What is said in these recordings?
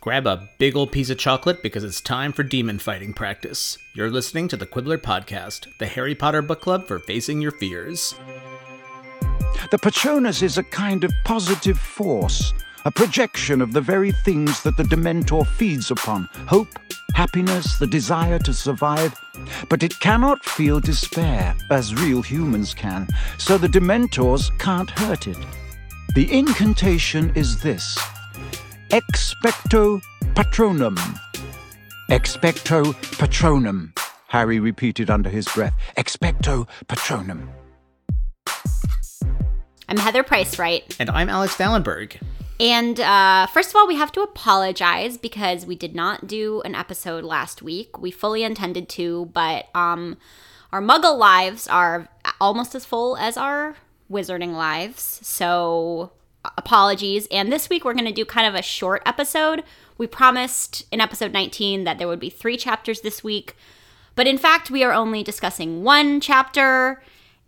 Grab a big old piece of chocolate because it's time for demon fighting practice. You're listening to the Quibbler Podcast, the Harry Potter book club for facing your fears. The Patronus is a kind of positive force, a projection of the very things that the Dementor feeds upon hope, happiness, the desire to survive. But it cannot feel despair, as real humans can, so the Dementors can't hurt it. The incantation is this Expecto Patronum. Expecto Patronum, Harry repeated under his breath. Expecto Patronum. I'm Heather Price, right? And I'm Alex Dallenberg. And uh, first of all, we have to apologize because we did not do an episode last week. We fully intended to, but um, our Muggle lives are almost as full as our Wizarding lives. So apologies. And this week we're going to do kind of a short episode. We promised in episode 19 that there would be three chapters this week, but in fact, we are only discussing one chapter,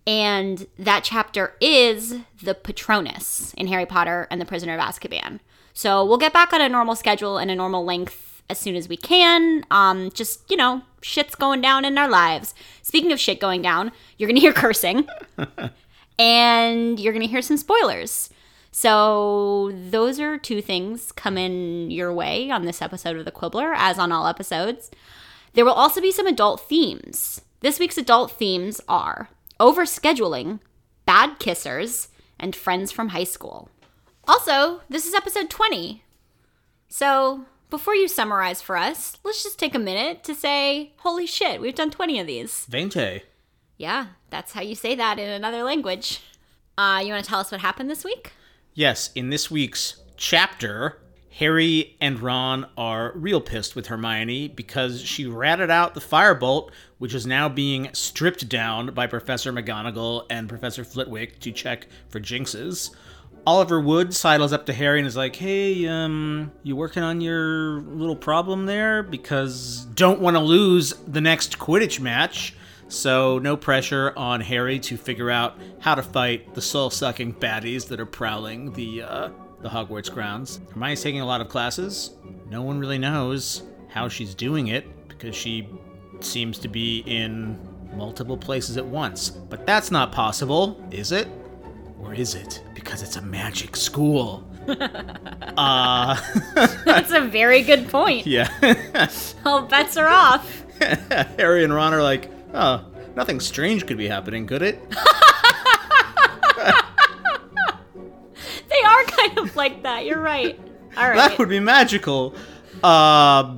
and that chapter is the Patronus in Harry Potter and the Prisoner of Azkaban. So we'll get back on a normal schedule and a normal length as soon as we can. Um, just, you know, shit's going down in our lives. Speaking of shit going down, you're going to hear cursing. and you're going to hear some spoilers. So, those are two things coming your way on this episode of The Quibbler, as on all episodes. There will also be some adult themes. This week's adult themes are overscheduling, bad kissers, and friends from high school. Also, this is episode 20. So, before you summarize for us, let's just take a minute to say, holy shit, we've done 20 of these. Vente. Yeah, that's how you say that in another language. Uh, you want to tell us what happened this week? Yes, in this week's chapter, Harry and Ron are real pissed with Hermione because she ratted out the firebolt, which is now being stripped down by Professor McGonagall and Professor Flitwick to check for jinxes. Oliver Wood sidles up to Harry and is like, "Hey, um, you working on your little problem there? Because don't want to lose the next Quidditch match." So, no pressure on Harry to figure out how to fight the soul sucking baddies that are prowling the, uh, the Hogwarts grounds. Hermione's taking a lot of classes. No one really knows how she's doing it because she seems to be in multiple places at once. But that's not possible, is it? Or is it? Because it's a magic school. uh, That's a very good point. yeah. All bets are off. Harry and Ron are like, oh, nothing strange could be happening, could it? They are kind of like that. You're right. All right. That would be magical. Uh,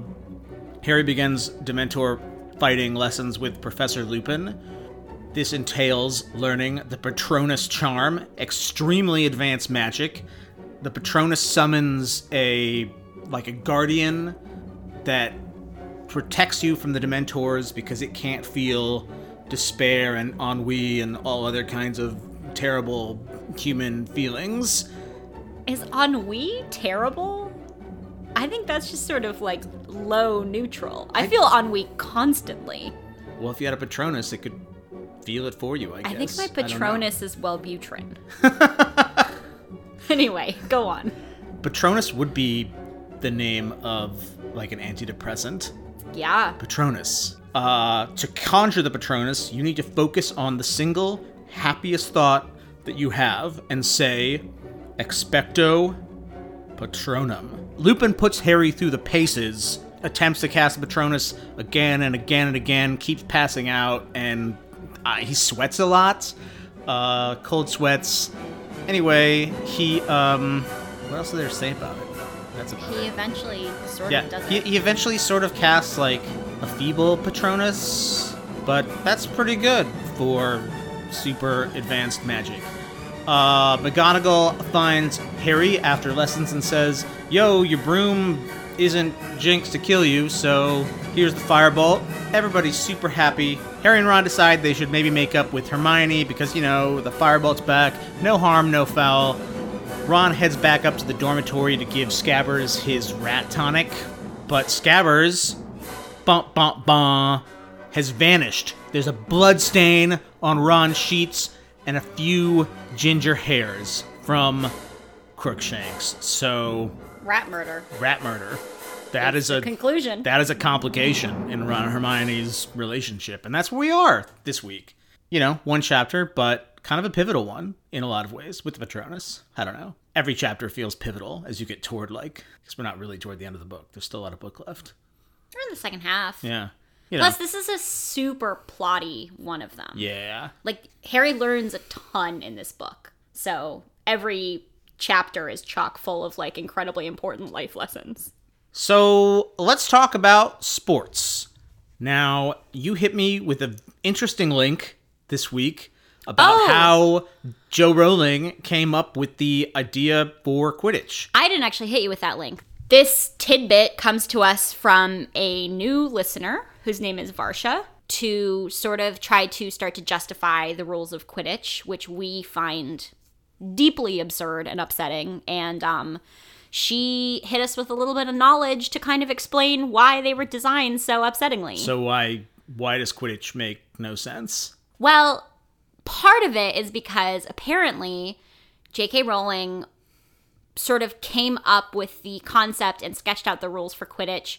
Harry begins Dementor fighting lessons with Professor Lupin. This entails learning the Patronus charm, extremely advanced magic. The Patronus summons a like a guardian that protects you from the Dementors because it can't feel despair and ennui and all other kinds of terrible human feelings. Is ennui terrible? I think that's just sort of like low neutral. I feel ennui constantly. Well, if you had a Patronus, it could feel it for you, I I guess. I think my. Patronus is Wellbutrin. anyway, go on. Patronus would be the name of like an antidepressant. Yeah. Patronus. Uh, to conjure the Patronus, you need to focus on the single happiest thought that you have and say, Expecto Patronum. Lupin puts Harry through the paces, attempts to cast Patronus again and again and again, keeps passing out, and uh, he sweats a lot. Uh, cold sweats. Anyway, he, um, what else is they say about it? That's about it. He eventually sort Yeah, of does he, it. he eventually sort of casts like a feeble Patronus, but that's pretty good for super advanced magic. Uh, McGonagall finds Harry after lessons and says, Yo, your broom isn't jinxed to kill you, so here's the firebolt. Everybody's super happy. Harry and Ron decide they should maybe make up with Hermione because, you know, the firebolt's back. No harm, no foul. Ron heads back up to the dormitory to give Scabbers his rat tonic, but Scabbers, bump bump bum, has vanished. There's a blood stain on Ron's sheets and a few ginger hairs from Crookshanks. So Rat murder. rat murder. That is a Conclusion. that is a complication in Ron and Hermione's relationship, and that's where we are this week. You know, one chapter, but kind of a pivotal one in a lot of ways with the Patronus. I don't know. Every chapter feels pivotal as you get toward like, because we're not really toward the end of the book. There's still a lot of book left. We're in the second half. Yeah. You know. Plus, this is a super plotty one of them. yeah. Like, Harry learns a ton in this book. So, every chapter is chock full of, like, incredibly important life lessons. So let's talk about sports. Now, you hit me with an interesting link this week about Oh. how Jo Rowling came up with the idea for Quidditch. I didn't actually hit you with that link. This tidbit comes to us from a new listener whose name is Varsha to sort of try to start to justify the rules of Quidditch, which we find deeply absurd and upsetting. And um, she hit us with a little bit of knowledge to kind of explain why they were designed so upsettingly. So why why does Quidditch make no sense? Well, part of it is because apparently J.K. Rowling sort of came up with the concept and sketched out the rules for Quidditch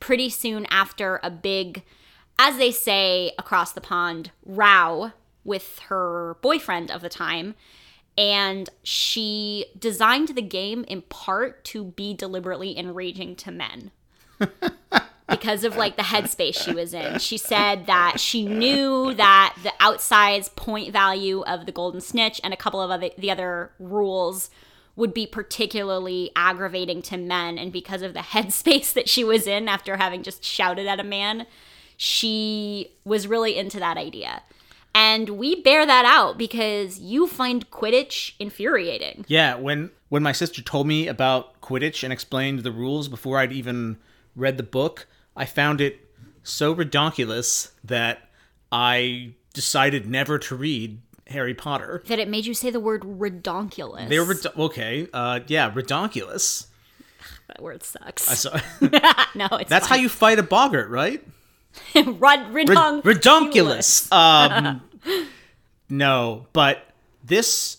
pretty soon after a big, as they say across the pond, row with her boyfriend of the time. And she designed the game in part to be deliberately enraging to men because of like the headspace she was in. She said that she knew that the outside's point value of the golden snitch and a couple of other the other rules would be particularly aggravating to men and because of the headspace that she was in after having just shouted at a man, she was really into that idea. And we bear that out because you find Quidditch infuriating. Yeah, when when my sister told me about Quidditch and explained the rules before I'd even read the book, I found it so redonkulous that I decided never to read Harry Potter. That it made you say the word redonkulous. They were red- okay, uh, yeah, redonkulous. that word sucks. I saw- no, it's That's how you fight a boggart, right? Red- redonkulous. redonkulous. Um, no, but this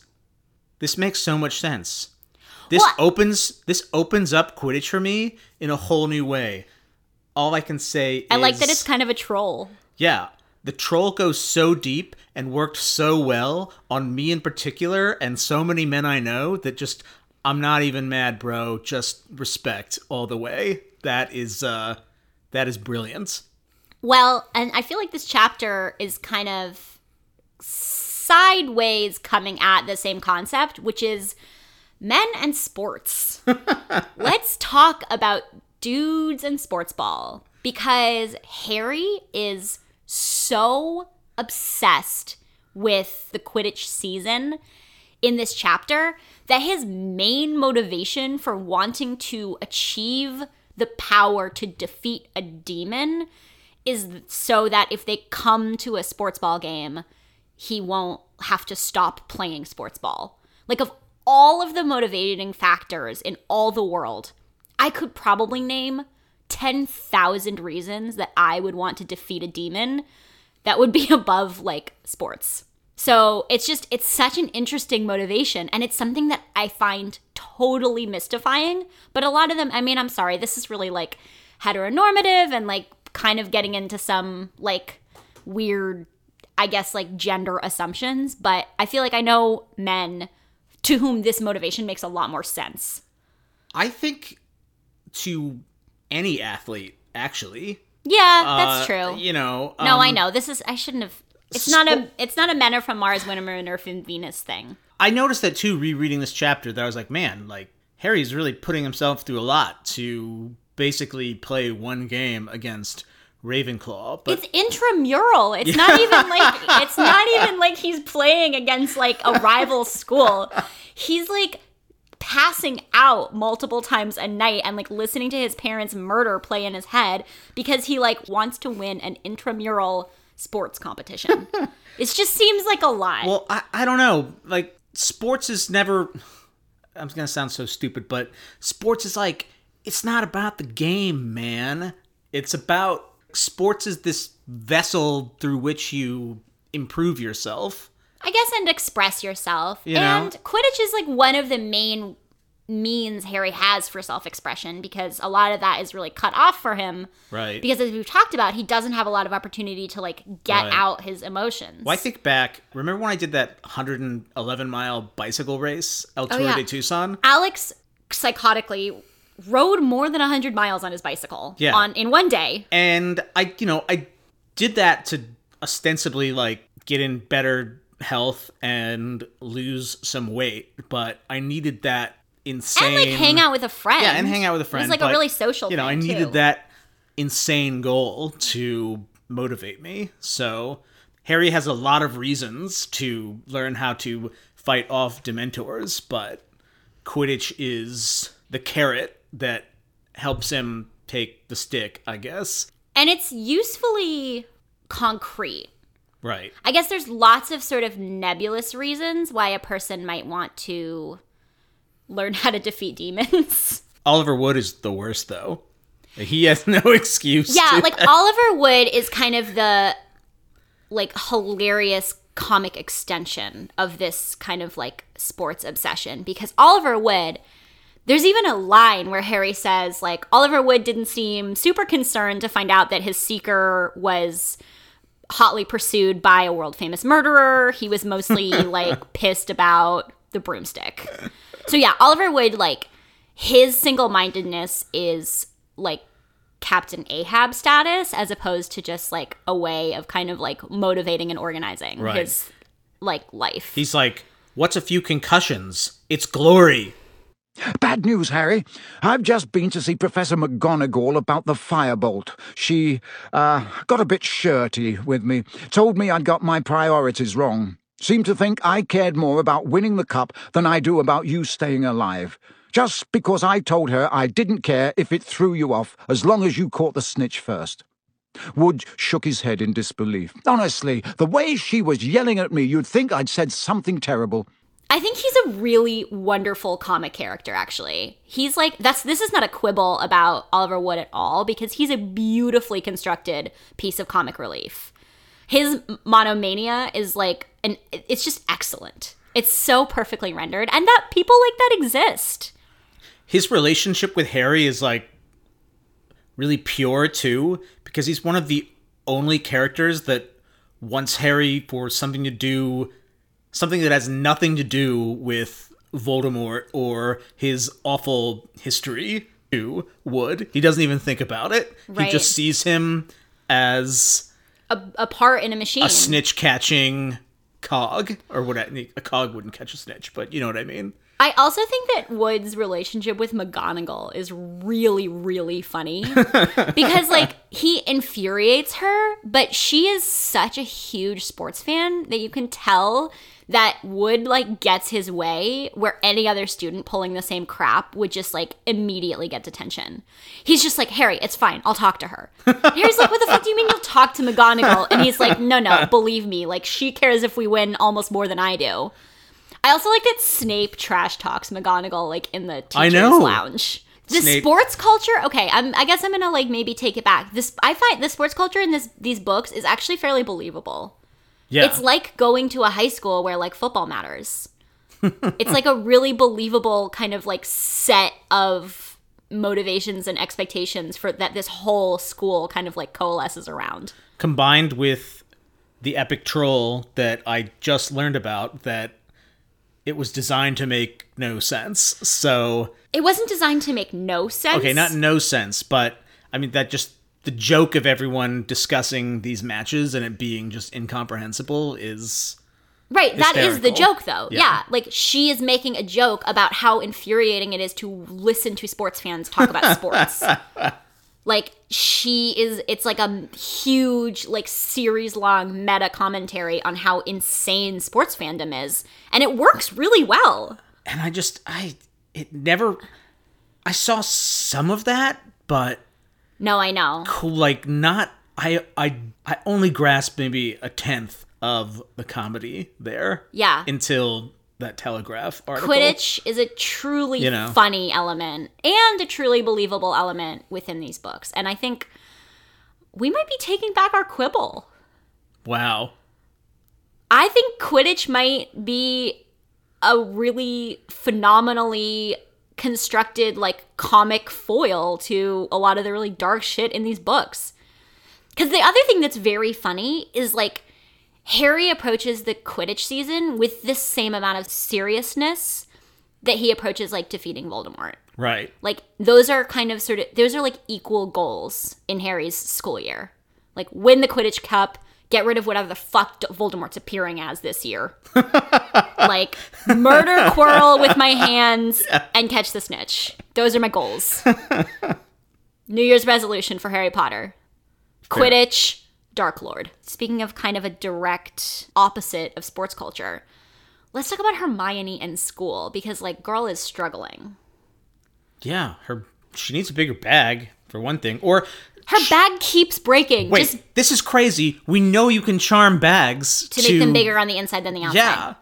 this makes so much sense. This What? opens this opens up Quidditch for me in a whole new way. All I can say I like that it's kind of a troll. yeah. The troll goes so deep and worked so well on me in particular and so many men I know that just I'm not even mad, bro. Just respect all the way. That is uh that is brilliant. Well, and I feel like this chapter is kind of sideways coming at the same concept, which is men and sports. Let's talk about dudes and sports ball because Harry is so obsessed with the Quidditch season in this chapter that his main motivation for wanting to achieve the power to defeat a demon is so that if they come to a sports ball game, he won't have to stop playing sports ball. Like, of all of the motivating factors in all the world, I could probably name 10,000 reasons that I would want to defeat a demon that would be above like sports. So it's just, it's such an interesting motivation. And it's something that I find totally mystifying. But a lot of them, I mean, I'm sorry, this is really like heteronormative and like kind of getting into some like weird, I guess, like gender assumptions. But I feel like I know men to whom this motivation makes a lot more sense. I think to any athlete, actually. Yeah, that's Uh, true. You know. no, I um, know. This is, I shouldn't have. It's not a it's not a men are from Mars, women are Earth and Venus thing. I noticed that too, rereading this chapter. That I was like, man, like Harry's really putting himself through a lot to basically play one game against Ravenclaw. But It's intramural. It's not even like it's not even like he's playing against like a rival school. He's like passing out multiple times a night and like listening to his parents murder play in his head because he like wants to win an intramural sports competition. it just seems like a lot. well, I, I don't know. Like sports is never. I'm gonna sound so stupid, but sports is like it's not about the game, man. It's about sports is this vessel through which you improve yourself. I guess and express yourself. You know? and Quidditch is like one of the main means Harry has for self expression because a lot of that is really cut off for him. Right. Because as we've talked about, he doesn't have a lot of opportunity to like get Right. out his emotions. Well, I think back. Remember when I did that 111 mile bicycle race, El Tour Oh, yeah. de Tucson? Alex psychotically rode more than 100 miles on his bicycle Yeah. on in one day. And I, you know, I did that to ostensibly like get in better health and lose some weight, but I needed that insane And like hang out with a friend. Yeah, and hang out with a It friend. was like but, a really social You know, I needed too. that insane goal to motivate me. So Harry has a lot of reasons to learn how to fight off Dementors, but Quidditch is the carrot that helps him take the stick, I guess. And it's usefully concrete. Right. I guess there's lots of sort of nebulous reasons why a person might want to learn how to defeat demons. Oliver Wood is the worst though. He has no excuse. yeah, like Oliver Wood is kind of the like hilarious comic extension of this kind of like sports obsession because Oliver Wood there's even a line where Harry says like Oliver Wood didn't seem super concerned to find out that his seeker was hotly pursued by a world famous murderer. He was mostly like pissed about the broomstick. So yeah, Oliver Wood like his single-mindedness is like Captain Ahab status as opposed to just like a way of kind of like motivating and organizing Right. his like life. He's like, "What's a few concussions? It's glory." Bad news, Harry. I've just been to see Professor McGonagall about the firebolt. She, uh, got a bit shirty with me. Told me I'd got my priorities wrong. Seemed to think I cared more about winning the cup than I do about you staying alive. Just because I told her I didn't care if it threw you off, as long as you caught the snitch first. Wood shook his head in disbelief. Honestly, the way she was yelling at me, you'd think I'd said something terrible. I think he's a really wonderful comic character actually. He's like that's this is not a quibble about Oliver Wood at all because he's a beautifully constructed piece of comic relief. His monomania is like an it's just excellent. It's so perfectly rendered and that people like that exist. His relationship with Harry is like really pure too, because he's one of the only characters that wants Harry for something to do, something that has nothing to do with Voldemort or his awful history. To Wood, he doesn't even think about it. He just sees him as A, a part in a machine. a snitch catching cog, or what? I- A cog wouldn't catch a snitch, but you know what I mean. I also think that Wood's relationship with McGonagall is really, really funny because, like, he infuriates her, but she is such a huge sports fan that you can tell that Wood, like, gets his way where any other student pulling the same crap would just, like, immediately get detention. He's just like, Harry, it's fine. I'll talk to her. Harry's like, what the fuck do you mean you'll talk to McGonagall? And he's like, no, no, believe me. Like, she cares if we win almost more than I do. I also like that Snape trash talks McGonagall like in the teachers' I know. lounge. The Snape- sports culture, okay, I'm, I guess I'm gonna like maybe take it back. This I find the sports culture in this these books is actually fairly believable. Yeah, It's like going to a high school where like football matters. it's like a really believable kind of like set of motivations and expectations for that this whole school kind of like coalesces around. combined with the epic troll that I just learned about that it was designed to make no sense. So, It wasn't designed to make no sense. okay, not no sense, but I mean that just the joke of everyone discussing these matches and it being just incomprehensible is Right, that is the joke though. Yeah. Yeah. like she is making a joke about how infuriating it is to listen to sports fans talk about sports. like she is it's like a huge like series long meta commentary on how insane sports fandom is and it works really well. and I just I it never I saw some of that, but No, I know. cool like not I I I only grasped maybe a tenth of the comedy there. Yeah. Until that telegraph article. Quidditch is a truly You know. funny element and a truly believable element within these books. And I think we might be taking back our quibble. Wow. I think Quidditch might be a really phenomenally constructed like comic foil to a lot of the really dark shit in these books. Because the other thing that's very funny is like Harry approaches the Quidditch season with the same amount of seriousness that he approaches like defeating Voldemort. Right. Like those are kind of sort of those are like equal goals in Harry's school year. Like win the Quidditch Cup, get rid of whatever the fuck Voldemort's appearing as this year. like murder Quirrell with my hands and catch the snitch. Those are my goals. New Year's resolution for Harry Potter. Quidditch, Dark Lord. Speaking of kind of a direct opposite of sports culture, let's talk about Hermione in school because like girl is struggling. Yeah, her she needs a bigger bag for one thing. Or Her bag keeps breaking. wait, Just this is crazy. We know you can charm bags to make them bigger on the inside than the outside. Yeah.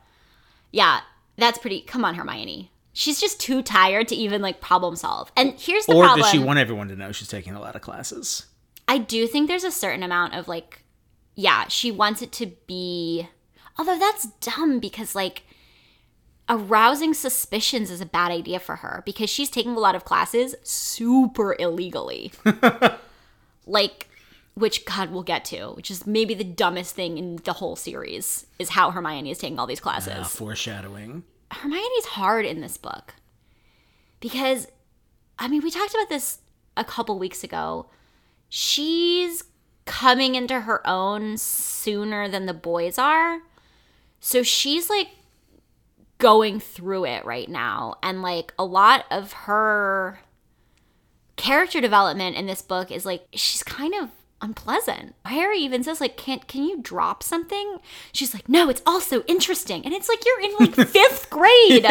Yeah, that's pretty. Come on, Hermione. She's just too tired to even like problem solve. And here's the Or problem. does she want everyone to know she's taking a lot of classes? I do think there's a certain amount of like, yeah, she wants it to be. Although that's dumb because like arousing suspicions is a bad idea for her because she's taking a lot of classes super illegally. like, which God we'll get to, which is maybe the dumbest thing in the whole series is how Hermione is taking all these classes. Ah, foreshadowing. Hermione's hard in this book because I mean, we talked about this a couple weeks ago. She's coming into her own sooner than the boys are. So she's like going through it right now and like a lot of her character development in this book is like she's kind of unpleasant. Harry even says like "Can't can you drop something? She's like no, it's also interesting. And it's like you're in like 5th grade.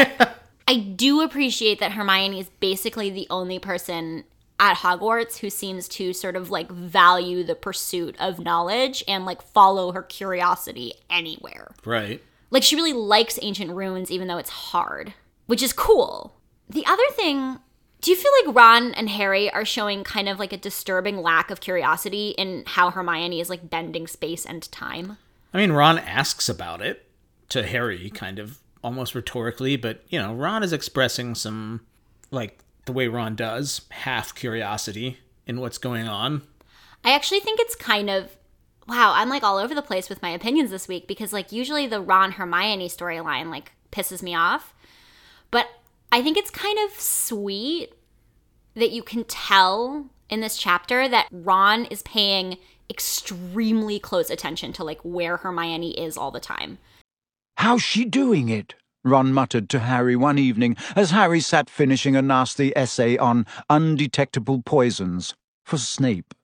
I do appreciate that Hermione is basically the only person at Hogwarts who seems to sort of like value the pursuit of knowledge and like follow her curiosity anywhere. Right. Like she really likes ancient runes even though it's hard, which is cool. The other thing, do you feel like Ron and Harry are showing kind of like a disturbing lack of curiosity in how Hermione is like bending space and time? I mean, Ron asks about it to Harry, kind of almost rhetorically, but you know, Ron is expressing some, like the way Ron does, half curiosity in what's going on. I actually think it's kind of wow, I'm like all over the place with my opinions this week because like usually the Ron Hermione storyline like pisses me off. But I think it's kind of sweet that you can tell in this chapter that Ron is paying extremely close attention to like where Hermione is all the time. How's she doing it? Ron muttered to Harry one evening as Harry sat finishing a nasty essay on undetectable poisons for Snape.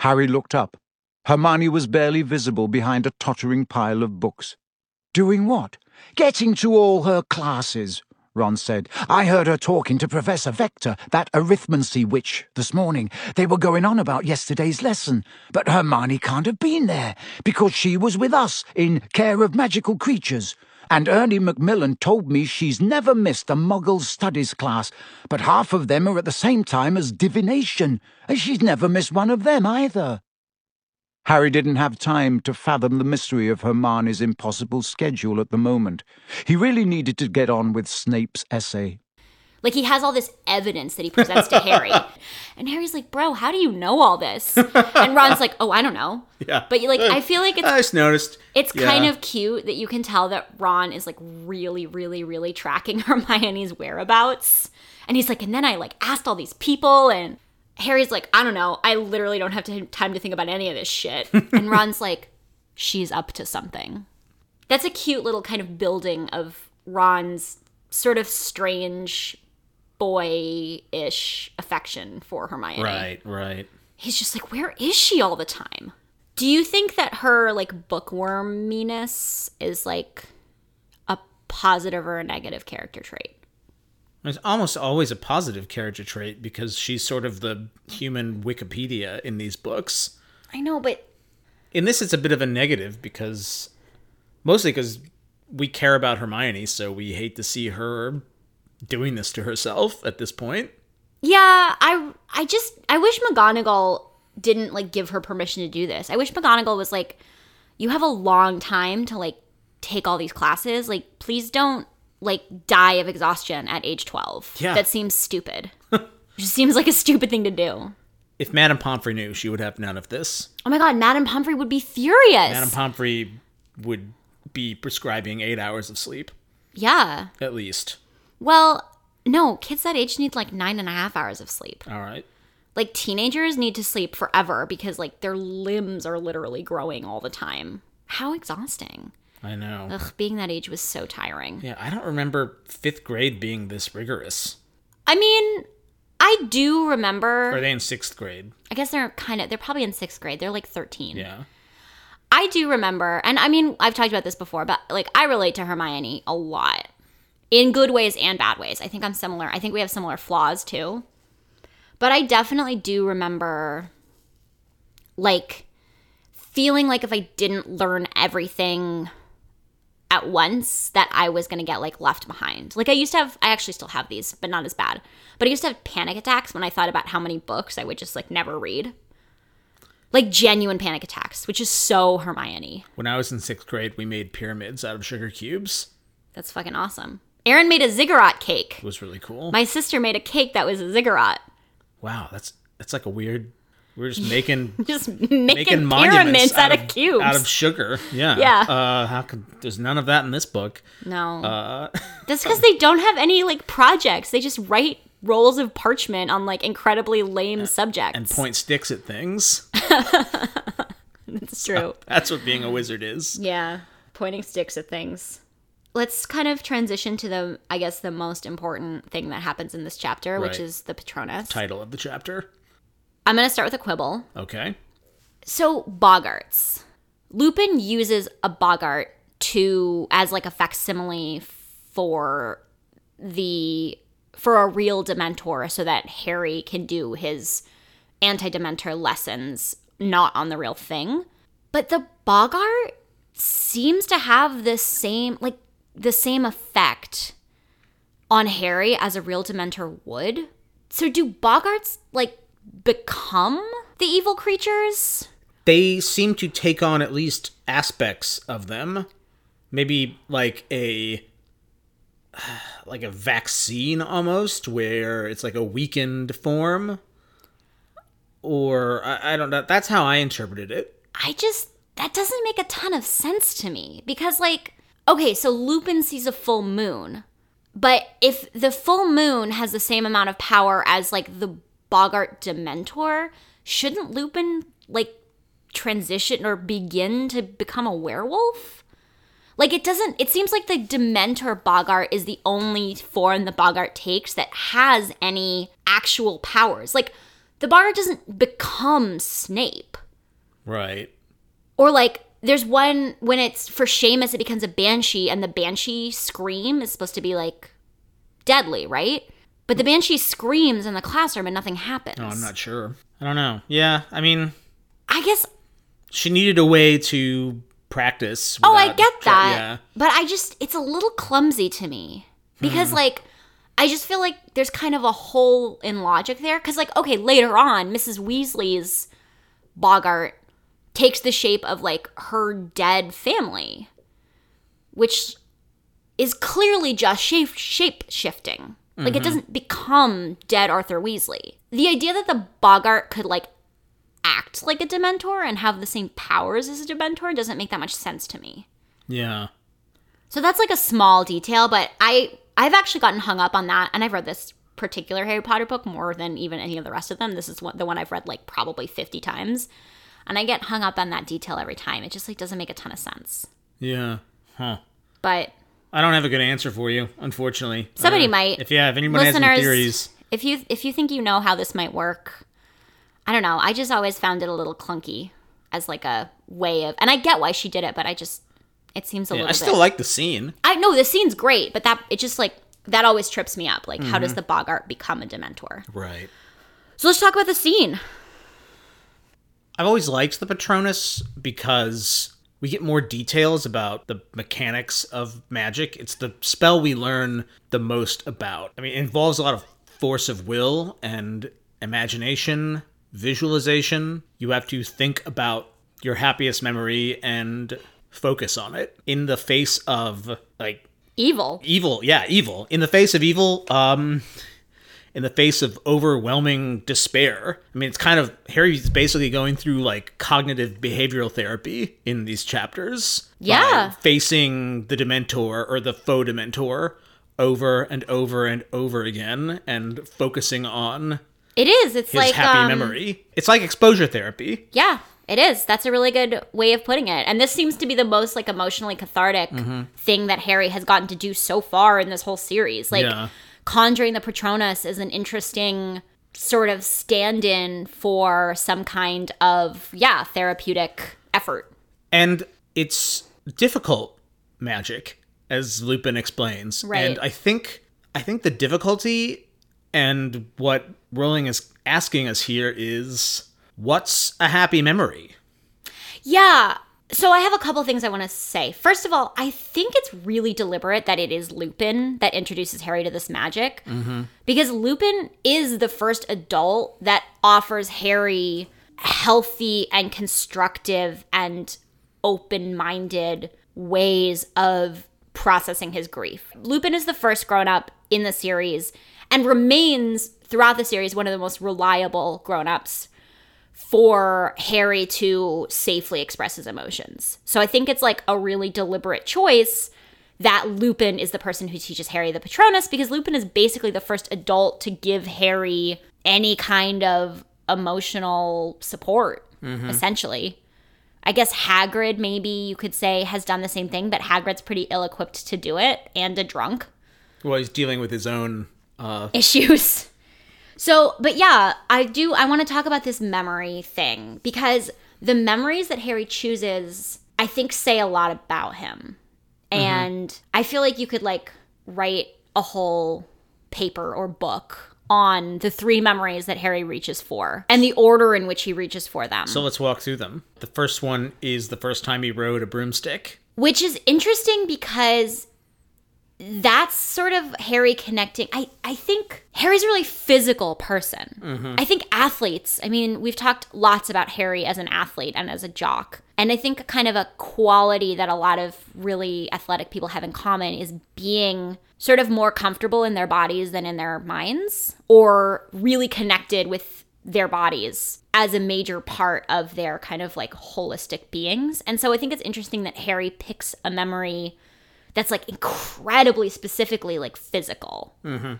Harry looked up. Hermione was barely visible behind a tottering pile of books. Doing what? Getting to all her classes, Ron said. I heard her talking to Professor Vector, that arithmancy witch, this morning. They were going on about yesterday's lesson. But Hermione can't have been there, because she was with us in Care of Magical Creatures. And Ernie Macmillan told me she's never missed a Muggle Studies class, but half of them are at the same time as Divination, and she's never missed one of them either. Harry didn't have time to fathom the mystery of Hermione's impossible schedule at the moment. He really needed to get on with Snape's essay. Like he has all this evidence that he presents to Harry. And Harry's like, "Bro, how do you know all this?" And Ron's like, "Oh, I don't know." Yeah. But like I feel like it's I just noticed. It's Yeah. kind of cute that you can tell that Ron is like really, really, really tracking Hermione's whereabouts. And he's like, and then I like asked all these people, and Harry's like, I don't know, I literally don't have to, time to think about any of this shit. and Ron's like, she's up to something. That's a cute little kind of building of Ron's sort of strange boy ish affection for Hermione Right, right. he's just like, where is she all the time? Do you think that her like bookworminess is like a positive or a negative character trait? It's almost always a positive character trait because she's sort of the human Wikipedia in these books. I know, but In this, it's a bit of a negative because mostly because we care about Hermione, so we hate to see her doing this to herself at this point. yeah, I I just I wish McGonagall didn't like give her permission to do this. I wish McGonagall was like, you have a long time to like take all these classes. Like, please don't like die of exhaustion at age 12. Yeah. That seems stupid. it just seems like a stupid thing to do. If Madame Pomfrey knew, she would have none of this. Oh my god, Madame Pomfrey would be furious. Madame Pomfrey would be prescribing eight hours of sleep, yeah. at least. Well, no, kids that age need like nine and a half hours of sleep. All right. Like teenagers need to sleep forever because like their limbs are literally growing all the time. How exhausting. I know. Ugh, being that age was so tiring. Yeah, I don't remember fifth grade being this rigorous. I mean, I do remember. are they in sixth grade? I guess they're kind of, they're probably in sixth grade. They're like 13. Yeah. I do remember, and I mean, I've talked about this before, but like I relate to Hermione a lot in good ways and bad ways. I think I'm similar. I think we have similar flaws too. But I definitely do remember like feeling like if I didn't learn everything at once that I was going to get like left behind. Like I used to have I actually still have these, but not as bad. But I used to have panic attacks when I thought about how many books I would just like never read. Like genuine panic attacks, which is so Hermione. When I was in sixth grade, we made pyramids out of sugar cubes. That's fucking awesome. Aaron made a ziggurat cake. It was really cool. My sister made a cake that was a ziggurat. wow, that's that's like a weird. We're just making Just making, making pyramids monuments out, of, cubes. out of sugar. Yeah. Yeah. Uh, how could there's none of that in this book? no. Uh, That's because they don't have any like projects. They just write rolls of parchment on like incredibly lame subjects. and point sticks at things. It's true. That's what being a wizard is. Yeah, pointing sticks at things. Let's kind of transition to the, I guess, the most important thing that happens in this chapter, which is the Patronus. Title of the chapter. I'm going to start with a quibble. Okay. So, Boggarts. Lupin uses a Boggart to, as like a facsimile for the, for a real Dementor so that Harry can do his anti-Dementor lessons not on the real thing. But the Boggart seems to have the same like the same effect on Harry as a real Dementor would. So do Boggarts like become the evil creatures? They seem to take on at least aspects of them. Maybe like a like a vaccine almost, where it's like a weakened form. Or I, I don't know. That's how I interpreted it. I just that doesn't make a ton of sense to me because like okay, so Lupin sees a full moon. But if the full moon has the same amount of power as like the Boggart Dementor, shouldn't Lupin like transition or begin to become a werewolf? Like it doesn't it seems like the Dementor Boggart is the only form the Boggart takes that has any actual powers. Like the Boggart doesn't become Snape. Right. Or like there's one when it's for Seamus it becomes a banshee and the banshee scream is supposed to be like deadly, right? But the banshee screams in the classroom and nothing happens. No, I'm not sure. I don't know. Yeah, I mean, I guess she needed a way to practice. Oh, I get try- that. Yeah. But I just it's a little clumsy to me. Because hmm. like I just feel like there's kind of a hole in logic there cuz like okay, later on Mrs. Weasley's Boggart takes the shape of like her dead family, which is clearly just shape shape shifting. Like it mm-hmm. doesn't become dead Arthur Weasley. The idea that the Boggart could like act like a Dementor and have the same powers as a Dementor doesn't make that much sense to me. Yeah. So that's like a small detail, but I I've actually gotten hung up on that, and I've read this particular Harry Potter book more than even any of the rest of them. This is one, the one I've read like probably fifty times, and I get hung up on that detail every time. It just like doesn't make a ton of sense. Yeah. Huh. But I don't have a good answer for you, unfortunately. Somebody Uh, might. If yeah, if anyone has any theories, if you if you think you know how this might work, I don't know. I just always found it a little clunky as like a way of, and I get why she did it, but I just it seems a yeah, little. I still bit, like the scene. I know the scene's great, but that it just like that always trips me up. Like, how Mm-hmm. does the Boggart become a Dementor? Right. So let's talk about the scene. I've always liked the Patronus because we get more details about the mechanics of magic. It's the spell we learn the most about. I mean, it involves a lot of force of will and imagination, visualization. You have to think about your happiest memory and focus on it in the face of like Evil. evil yeah evil in the face of evil um in the face of overwhelming despair i mean it's kind of harry's basically going through like cognitive behavioral therapy in these chapters Yeah. facing the dementor or the faux dementor over and over and over again and focusing on It is. It's his like happy um, memory it's like exposure therapy Yeah, it is. That's a really good way of putting it. And this seems to be the most like emotionally cathartic Mm-hmm. thing that Harry has gotten to do so far in this whole series. Like Yeah. Conjuring the Patronus is an interesting sort of stand-in for some kind of yeah, therapeutic effort. and it's difficult magic as lupin explains Right. and i think i think the difficulty and what rowling is asking us here is what's a happy memory Yeah. So I have a couple things I want to say. First of all, I think it's really deliberate that it is Lupin that introduces Harry to this magic. Mm-hmm. Because Lupin is the first adult that offers Harry healthy and constructive and open-minded ways of processing his grief. Lupin is the first grown-up in the series and remains throughout the series one of the most reliable grown-ups for Harry to safely express his emotions. So I think it's like a really deliberate choice that Lupin is the person who teaches Harry the Patronus because Lupin is basically the first adult to give Harry any kind of emotional support, essentially. I guess Hagrid, maybe you could say, has done the same thing, but Hagrid's pretty ill equipped to do it and a drunk well he's dealing with his own uh issues. So, but yeah, I do. I want to talk about this memory thing because the memories that Harry chooses, I think, say a lot about him. Mm-hmm. And I feel like you could like write a whole paper or book on the three memories that Harry reaches for and the order in which he reaches for them. so let's walk through them the first one is the first time he rode a broomstick which is interesting because that's sort of Harry connecting. I, I think Harry's a really physical person. Mm-hmm. I think athletes, I mean, we've talked lots about Harry as an athlete and as a jock. And I think kind of a quality that a lot of really athletic people have in common is being sort of more comfortable in their bodies than in their minds, or really connected with their bodies as a major part of their kind of like holistic beings. And so I think it's interesting that Harry picks a memory that's like incredibly specifically like physical. Mm-hmm.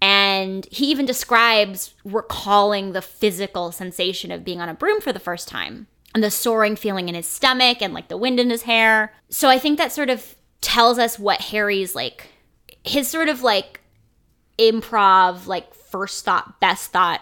And he even describes recalling the physical sensation of being on a broom for the first time and the soaring feeling in his stomach and like the wind in his hair. So I think that sort of tells us what Harry's like, his sort of like improv, like first thought, best thought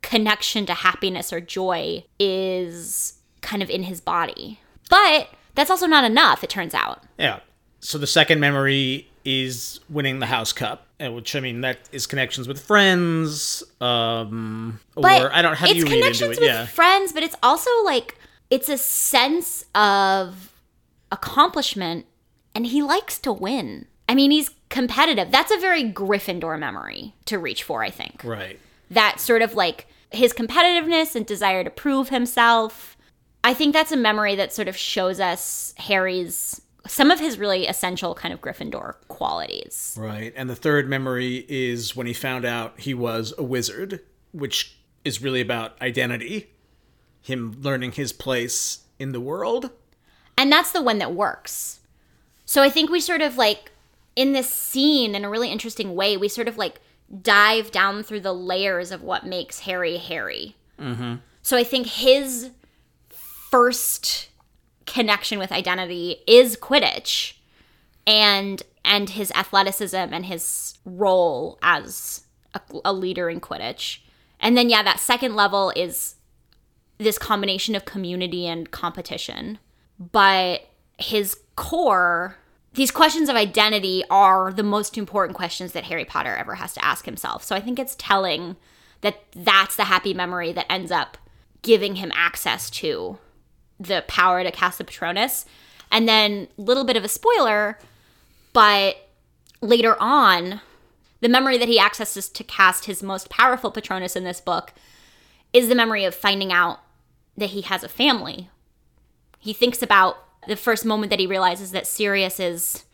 connection to happiness or joy is kind of in his body. But that's also not enough, it turns out. yeah so the second memory is winning the house cup which i mean that is connections with friends um But or i don't have you read into connections it with yeah friends, but it's also like it's a sense of accomplishment, and he likes to win. I mean, he's competitive. That's a very Gryffindor memory to reach for, I think. right That sort of like his competitiveness and desire to prove himself. I think that's a memory that sort of shows us Harry's some of his really essential kind of Gryffindor qualities. Right. And the third memory is when he found out he was a wizard, which is really about identity, him learning his place in the world. And that's the one that works. So I think we sort of like, in this scene, in a really interesting way, we sort of like dive down through the layers of what makes Harry Harry. Mm-hmm. So I think his first connection with identity is Quidditch and and his athleticism and his role as a, a leader in Quidditch. And then yeah, that second level is this combination of community and competition. But his core, these questions of identity are the most important questions that Harry Potter ever has to ask himself. So I think it's telling that that's the happy memory that ends up giving him access to the power to cast the Patronus. And then, a little bit of a spoiler, but later on, the memory that he accesses to cast his most powerful Patronus in this book is the memory of finding out that he has a family. He thinks about the first moment that he realizes that Sirius is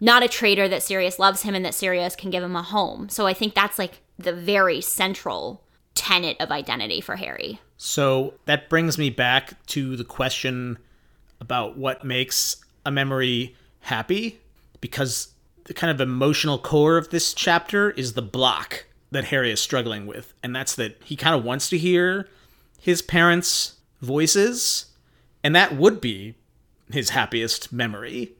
not a traitor, that Sirius loves him and that Sirius can give him a home. So I think that's like the very central tenet of identity for Harry. So that brings me back to the question about what makes a memory happy, because the kind of emotional core of this chapter is the block that Harry is struggling with. And that's that he kind of wants to hear his parents' voices, and that would be his happiest memory,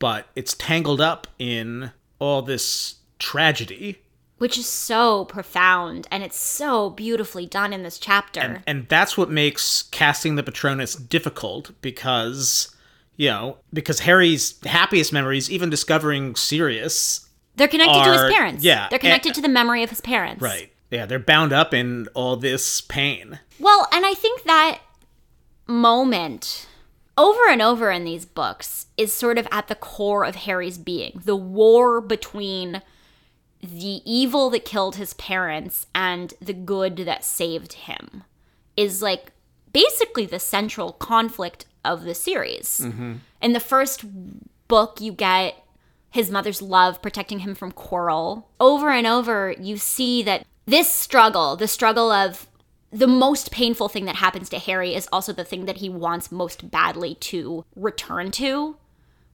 but it's tangled up in all this tragedy. Which is so profound and it's so beautifully done in this chapter. And, and that's what makes casting the Patronus difficult because, you know, because Harry's happiest memories, even discovering Sirius, they're connected to his parents. yeah, They're connected and- to the memory of his parents. right? Yeah, they're bound up in all this pain. Well, and I think that moment over and over in these books is sort of at the core of Harry's being. The war between the evil that killed his parents and the good that saved him is like basically the central conflict of the series. Mm-hmm. In the first book, you get his mother's love protecting him from Quirrell. Over and over, you see that this struggle, the struggle of the most painful thing that happens to Harry, is also the thing that he wants most badly to return to,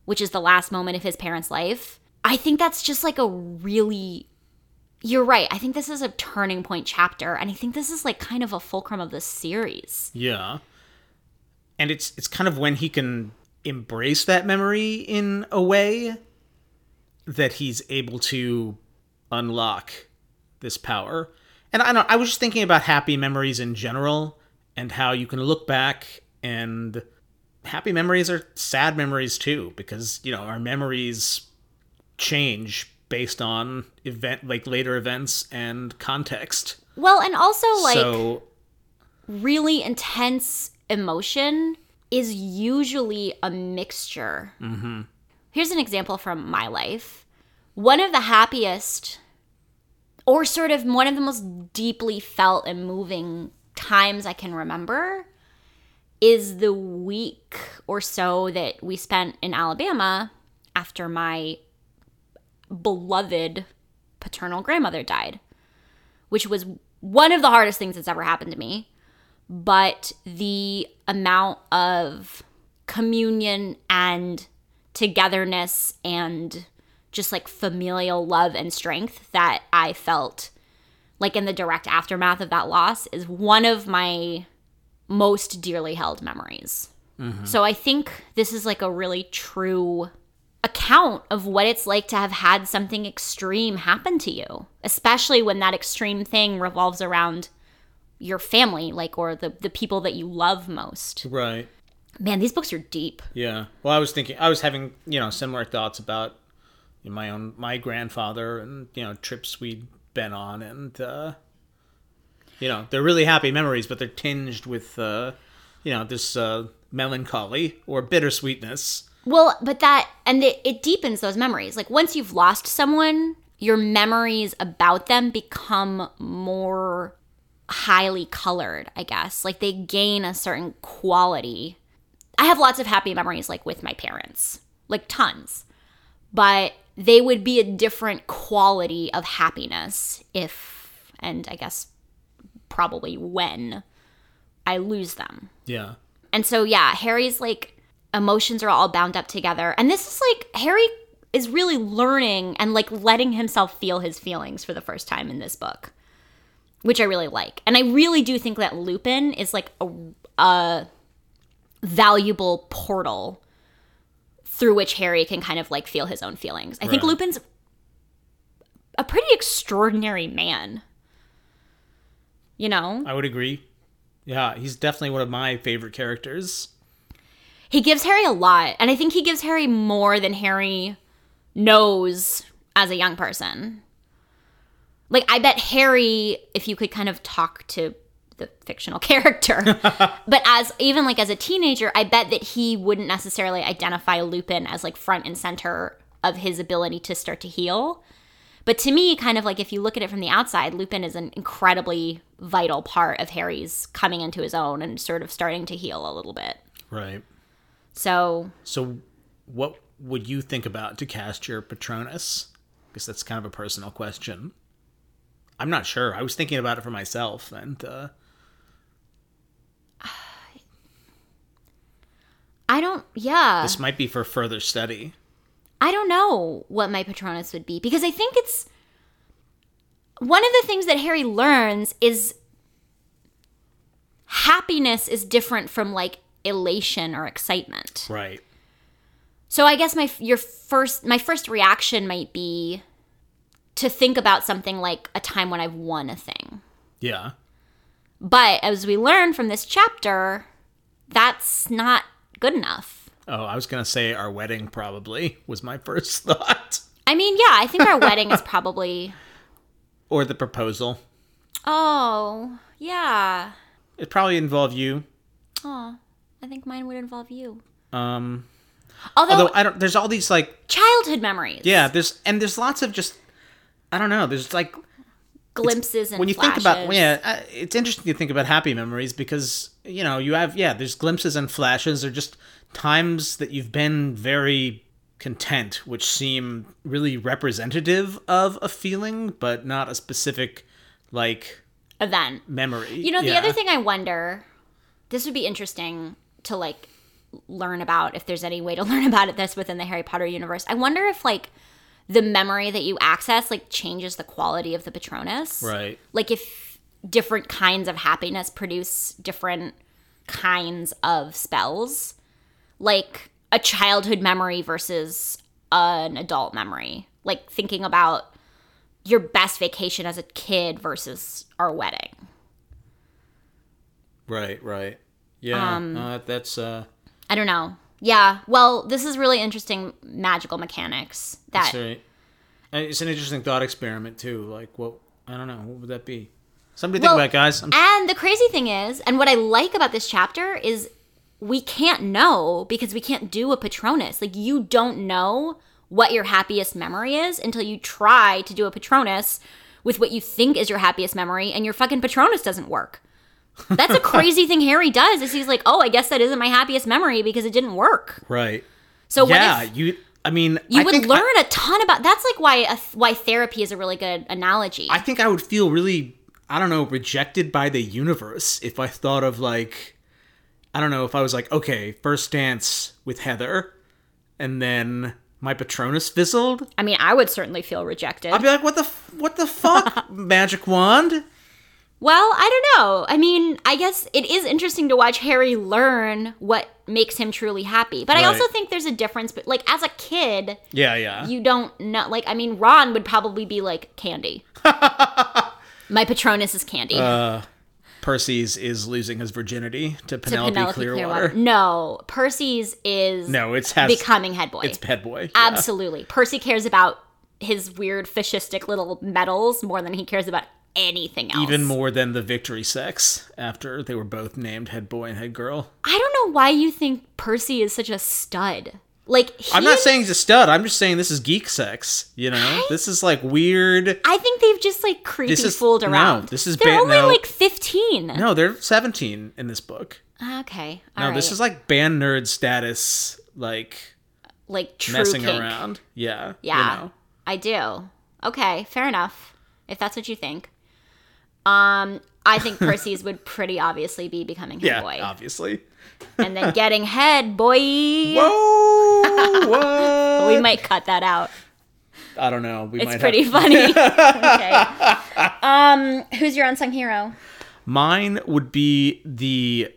which is the last moment of his parents' life. I think that's just like a really. You're right. I think this is a turning point chapter, and I think this is like kind of a fulcrum of the series. Yeah. And it's it's kind of when he can embrace that memory in a way that he's able to unlock this power. And I don't I was just thinking about happy memories in general and how you can look back and happy memories are sad memories too because, you know, our memories change based on event like later events and context. Well, and also like so really intense emotion is usually a mixture. Mm-hmm. Here's an example from my life. One of the happiest, or sort of one of the most deeply felt and moving times I can remember, is the week or so that we spent in Alabama after my beloved paternal grandmother died, which was one of the hardest things that's ever happened to me but the amount of communion and togetherness and just like familial love and strength that I felt like in the direct aftermath of that loss is one of my most dearly held memories. Mm-hmm. So I think this is like a really true account of what it's like to have had something extreme happen to you, especially when that extreme thing revolves around your family like or the the people that you love most. right. Man, these books are deep. Yeah. Well, I was thinking, I was having, you know, similar thoughts about my own, my grandfather and, you know, trips we'd been on. And, uh, you know, they're really happy memories, but they're tinged with, uh, you know, this uh, melancholy or bittersweetness. Well, but that and it, it deepens those memories. Like once you've lost someone, your memories about them become more highly colored, I guess. Like they gain a certain quality. I have lots of happy memories like with my parents, like tons. But they would be a different quality of happiness if and I guess probably when I lose them. Yeah. And so yeah, Harry's like emotions are all bound up together. And this is like Harry is really learning and like letting himself feel his feelings for the first time in this book. Which I really like. And I really do think that Lupin is like a, a valuable portal through which Harry can kind of like feel his own feelings. I think Lupin's a pretty extraordinary man. You know? I would agree. Yeah. He's definitely one of my favorite characters. He gives Harry a lot, and I think he gives Harry more than Harry knows as a young person. Like, I bet Harry, if you could kind of talk to the fictional character, but as even like as a teenager, I bet that he wouldn't necessarily identify Lupin as like front and center of his ability to start to heal. But to me, kind of like if you look at it from the outside, Lupin is an incredibly vital part of Harry's coming into his own and sort of starting to heal a little bit. Right. So So what would you think about to cast your Patronus? Guess that's kind of a personal question. I'm not sure. I was thinking about it for myself, and uh, I don't. Yeah. this might be for further study. I don't know what my Patronus would be because I think it's one of the things that Harry learns is happiness is different from like elation or excitement. Right. So I guess my your first my first reaction might be to think about something like a time when I've won a thing. Yeah. But as we learn from this chapter, that's not good enough. Oh, I was gonna say our wedding probably was my first thought, I mean, yeah, I think our wedding is probably or the proposal. Oh, yeah. It probably involved you. Oh, I think mine would involve you. Um, Although, although I don't. There's all these like childhood memories. yeah. There's and there's lots of just I don't know. There's like glimpses and when you flashes. think about yeah uh, it's interesting to think about happy memories because you know you have yeah there's glimpses and flashes or just times that you've been very content which seem really representative of a feeling but not a specific like event. memory You know, the Yeah. other thing I wonder, this would be interesting to like learn about if there's any way to learn about it this within the Harry Potter universe. I wonder if like the memory that you access like changes the quality of the Patronus. right Like if different kinds of happiness produce different kinds of spells. Like a childhood memory versus an adult memory. Like thinking about your best vacation as a kid versus our wedding. right right yeah Um, no, that- that's uh I don't know. Yeah. Well, this is really interesting magical mechanics that that's right And it's an interesting thought experiment too like what i don't know what would that be Somebody to think Well, about guys I'm, And the crazy thing is, and what I like about this chapter is we can't know because we can't do a Patronus. Like you don't know what your happiest memory is until you try to do a Patronus with what you think is your happiest memory and your fucking Patronus doesn't work. That's a crazy thing Harry does is he's like, "Oh, I guess that isn't my happiest memory because it didn't work." right So what yeah if you i mean you I would learn a ton about that's like why a, why therapy is a really good analogy. I think I would feel really, I don't know, rejected by the universe if I thought of like, I don't know, if I was like, okay, first dance with Heather, and then my Patronus fizzled. I mean, I would certainly feel rejected. I'd be like, what the, what the fuck, magic wand? Well, I don't know. I mean, I guess it is interesting to watch Harry learn what makes him truly happy. But I also think there's a difference. But like as a kid, Yeah, yeah. you don't know. Like, I mean, Ron would probably be like candy. My Patronus is candy. Uh, Percy's is losing his virginity to to Penelope, Penelope Clearwater. Clearwater. No, Percy's is No, it's has becoming head boy. it's head boy. Yeah. Absolutely. Percy cares about his weird fascistic little medals more than he cares about anything else. Even more than the victory sex after they were both named head boy and head girl. I don't know why you think Percy is such a stud. Like he I'm not saying he's a stud. I'm just saying this is geek sex. You know, this is like weird. I think they've just like creepy This is- fooled no, around. this is they're ba- only no. like fifteen. No, they're 17 in this book. Okay, No, all this is like band nerd status, like like true messing kink. around. Yeah, Yeah, You know. I do. Okay, fair enough. If that's what you think. Um, I think Percy's would pretty obviously be becoming head Yeah, boy, obviously. and then getting head boy. Whoa! We might cut that out. I don't know. We It's might pretty have- funny. okay. Um, who's your unsung hero? Mine would be the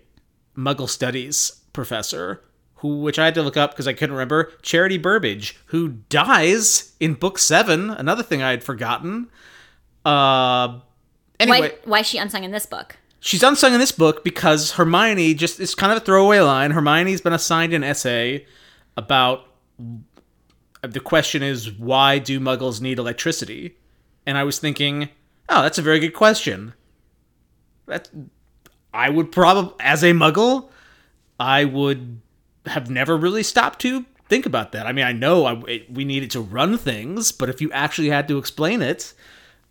Muggle Studies professor, who which I had to look up because I couldn't remember. Charity Burbage, who dies in book seven. Another thing I had forgotten. Uh, anyway, Why, why is she unsung in this book? she's unsung in this book because Hermione just it's kind of a throwaway line. Hermione's been assigned an essay about the question is why do muggles need electricity? And I was thinking, oh, that's a very good question. That I would probably as a muggle, I would have never really stopped to think about that. I mean, I know I, it, we needed to run things, but if you actually had to explain it,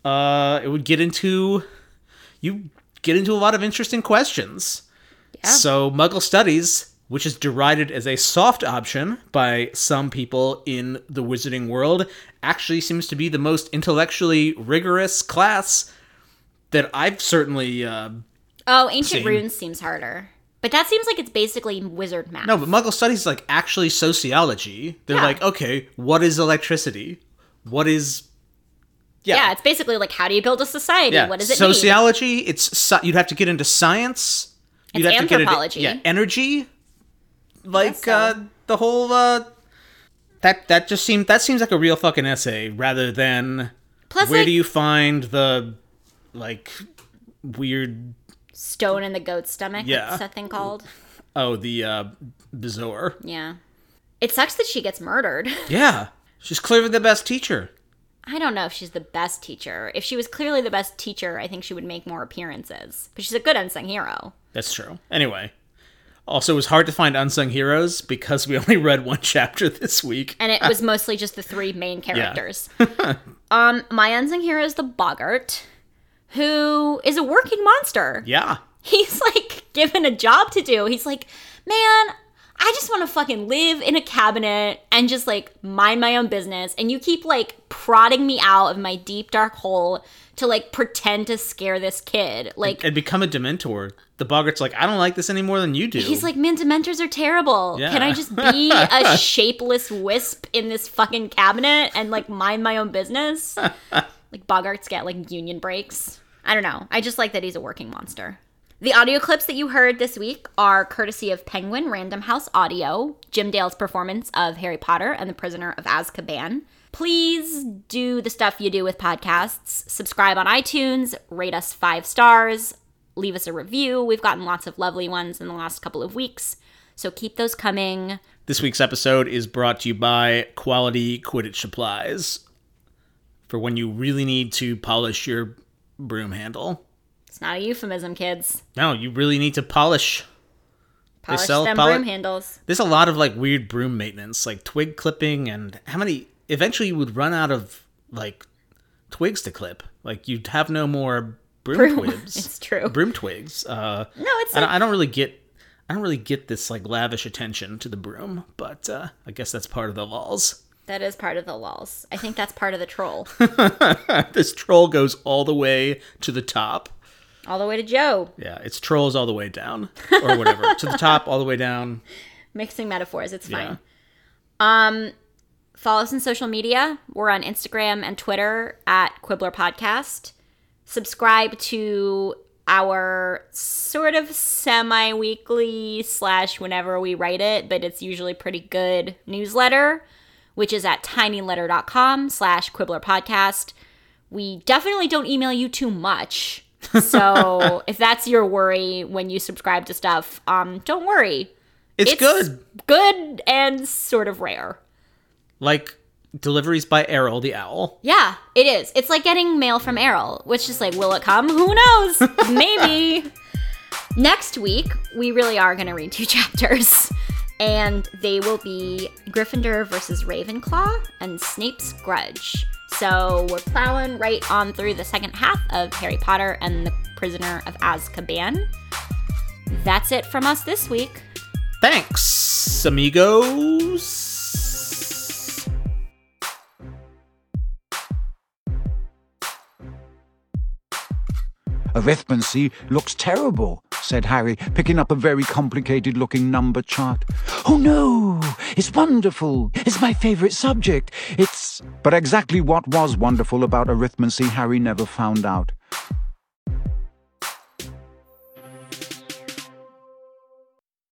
uh, it would get into you get into a lot of interesting questions. Yeah. So Muggle studies which is derided as a soft option by some people in the wizarding world, actually seems to be the most intellectually rigorous class that I've certainly. Uh, Oh, ancient Same. runes seems harder. But that seems like it's basically wizard math. no, but Muggle studies is like actually sociology. They're Yeah. like, okay, what is electricity? What is. Yeah. it's basically like how do you build a society? Yeah, What does it sociology. It's sci- you'd have to get into science. You'd It's have to get anthropology. into yeah, energy. Like so. uh, the whole uh, that that just seemed that seems like a real fucking essay rather than Plus, where like, do you find the like weird stone in the goat's stomach. Yeah. That thing called? oh the uh Bezoar. Yeah. It sucks that she gets murdered. Yeah, she's clearly the best teacher. I don't know if she's the best teacher. If she was clearly the best teacher, I think she would make more appearances. But she's a good unsung hero. That's true. Anyway. Also, it was hard to find unsung heroes because we only read one chapter this week. And it was mostly just the three main characters. um, my unsung hero is the Boggart, who is a working monster. Yeah. He's like given a job to do. He's like, man, I just want to fucking live in a cabinet and just like mind my own business. And you keep like prodding me out of my deep dark hole to like pretend to scare this kid. Like, and become a Dementor. The Boggart's like, I don't like this any more than you do. he's like, man, Dementors are terrible. Yeah. Can I just be a shapeless wisp in this fucking cabinet and like mind my own business? like Boggarts get like union breaks. I don't know. I just like that he's a working monster. The audio clips that you heard this week are courtesy of Penguin Random House Audio, Jim Dale's performance of Harry Potter and the Prisoner of Azkaban. Please do the stuff you do with podcasts. Subscribe on iTunes, rate us five stars, leave us a review. We've gotten lots of lovely ones in the last couple of weeks. So keep those coming. This week's episode is brought to you by Quality Quidditch Supplies for when you really need to polish your broom handle. It's not a euphemism, kids. No, you really need to polish. Polish them poli- broom handles. There's a lot of like weird broom maintenance, like twig clipping, and how many. Eventually, you would run out of like twigs to clip. Like you'd have no more broom, twigs. It's true. Broom twigs. Uh, No, it's I, like, I don't really get. I don't really get this like lavish attention to the broom, but uh, I guess that's part of the laws. that is part of the laws. I think that's part of the troll. this troll goes all the way to the top. All the way to Jo. Yeah, it's trolls all the way down, or whatever, to the top, all the way down. Mixing metaphors, it's Yeah. fine. Um, follow us on social media. We're on Instagram and Twitter at Quibbler Podcast. Subscribe to our sort of semi-weekly slash whenever we write it, but it's usually pretty good newsletter, which is at tinyletter.com slash Quibbler Podcast. We definitely don't email you too much. So if that's your worry when you subscribe to stuff, um, don't worry It's, good. good and sort of rare. Like deliveries by Errol the owl. Yeah, it is. It's like getting mail from Errol, which is like, will it come? Who knows? Maybe. Next week, we really are going to read two chapters, and they will be Gryffindor versus Ravenclaw and Snape's Grudge. So we're plowing right on through the second half of Harry Potter and the Prisoner of Azkaban. That's it from us this week. Thanks, amigos. Arithmancy looks terrible, said Harry, picking up a very complicated looking number chart. Oh no! It's wonderful! It's my favourite subject! It's. But exactly what was wonderful about arithmancy, Harry never found out.